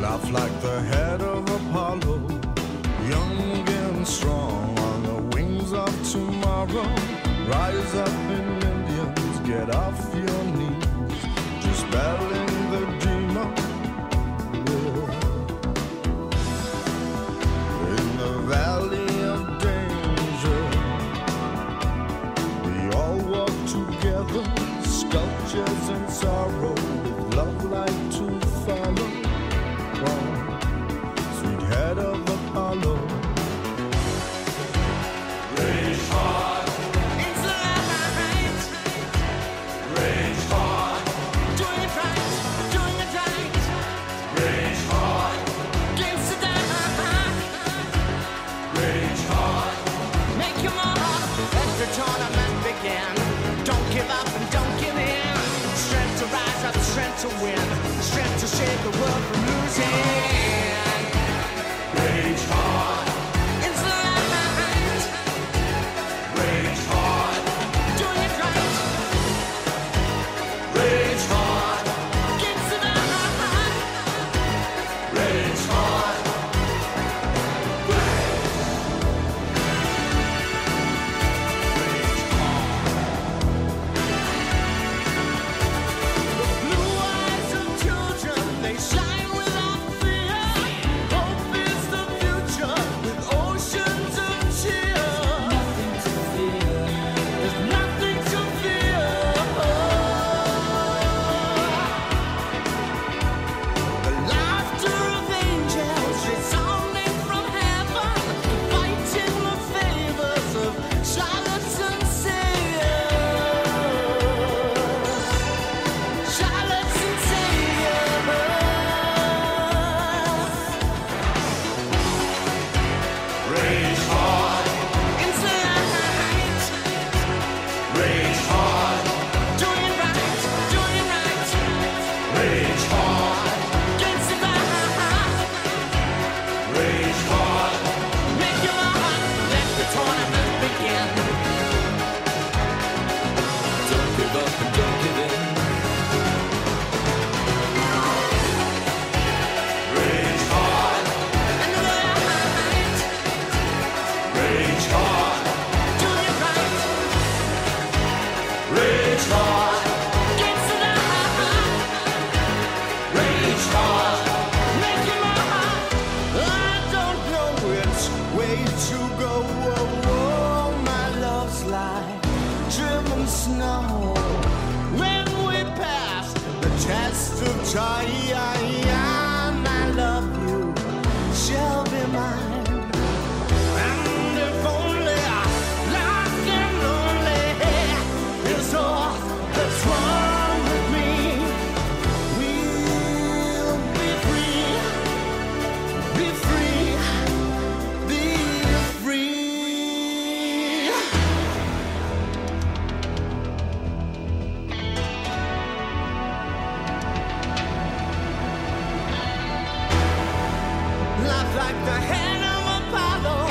Laugh like the head of Apollo, young and strong on the wings of tomorrow. Rise up in get off your knees, just battling the dreamer. In the valley of danger, we all walk together, sculptures sorrow. To win. Strength to shake the world from losing. To go. Oh, oh, my love's like driven snow. When we pass the test of time. like the hand of Apollo.